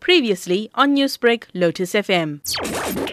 Previously on Newsbreak, Lotus FM.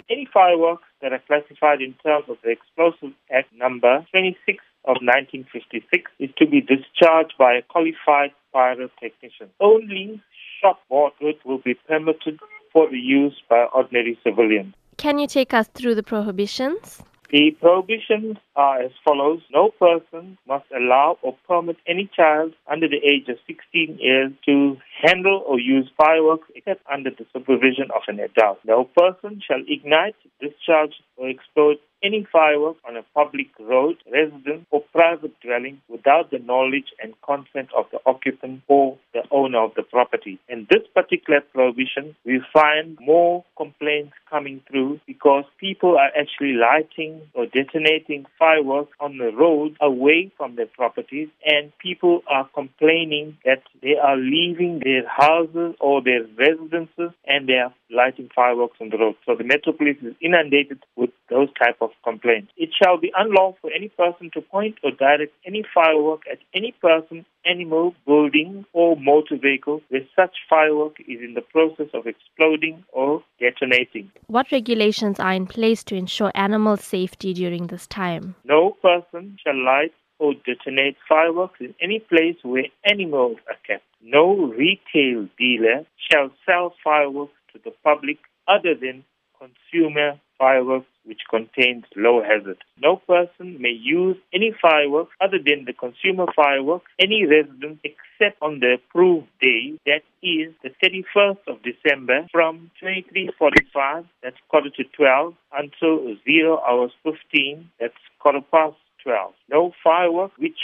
Any fireworks that are classified in terms of the Explosive Act number 26 of 1956 is to be discharged by a qualified pyrotechnician. Only shop bought goods will be permitted for the use by ordinary civilians. Can you take us through the prohibitions? The prohibitions are as follows. No person must allow or permit any child under the age of 16 years to handle or use fireworks except under the supervision of an adult. No person shall ignite, discharge, or explode any fireworks on a public road, residence, or private dwelling without the knowledge and consent of the occupant or the owner of the property. In this particular prohibition, we find more complaints coming through because people are actually lighting or detonating fireworks on the road away from their properties and people are complaining that they are leaving their houses or their residences and they are lighting fireworks on the road. So the Metro Police is inundated with those type of complaints. It shall be unlawful for any person to point or direct any firework at any person, animal, building, or motor vehicle where such firework is in the process of exploding or detonating. What regulations are in place to ensure animal safety during this time? No person shall light or detonate fireworks in any place where animals are kept. No retail dealer shall sell fireworks to the public other than consumer fireworks which contains low hazard. No person may use any fireworks other than the consumer fireworks, any resident except on the approved day, that is the 31st of December from 23.45, that's quarter to 12, until 0 hours 15, that's quarter past 12. No firework which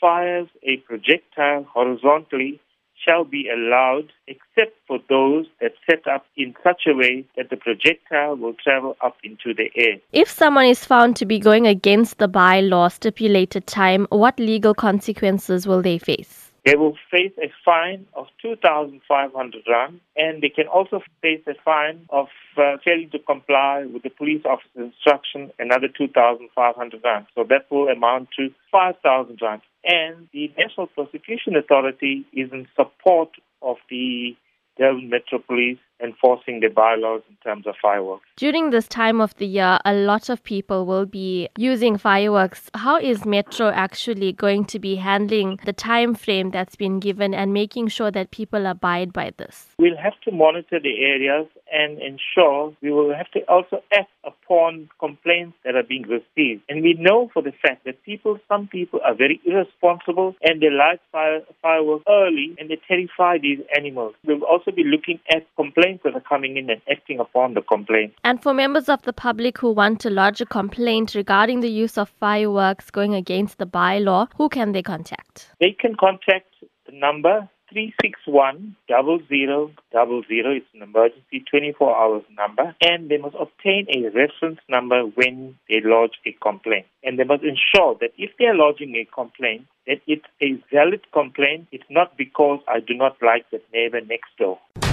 fires a projectile horizontally shall be allowed except for those that set up in such a way that the projectile will travel up into the air. If someone is found to be going against the bylaw stipulated time, what legal consequences will they face? They will face a fine of 2,500 rand and they can also face a fine of uh, failing to comply with the police officer's instruction, another 2,500 rand. So that will amount to 5,000 rand. And the National Prosecution Authority is in support of the Durban Metro Police enforcing the bylaws in terms of fireworks. During this time of the year, a lot of people will be using fireworks. How is Metro actually going to be handling the time frame that's been given and making sure that people abide by this? We'll have to monitor the areas and ensure we will have to also act upon complaints that are being received. And we know for the fact that people, some people are very irresponsible and they light fire, fireworks early and they terrify these animals. We'll also be looking at complaints that are coming in and acting upon the complaint. And for members of the public who want to lodge a complaint regarding the use of fireworks going against the bylaw, who can they contact? They can contact the number 361 0000. It's an emergency 24 hours number. And they must obtain a reference number when they lodge a complaint. And they must ensure that if they are lodging a complaint, that it's a valid complaint. It's not because I do not like the neighbor next door.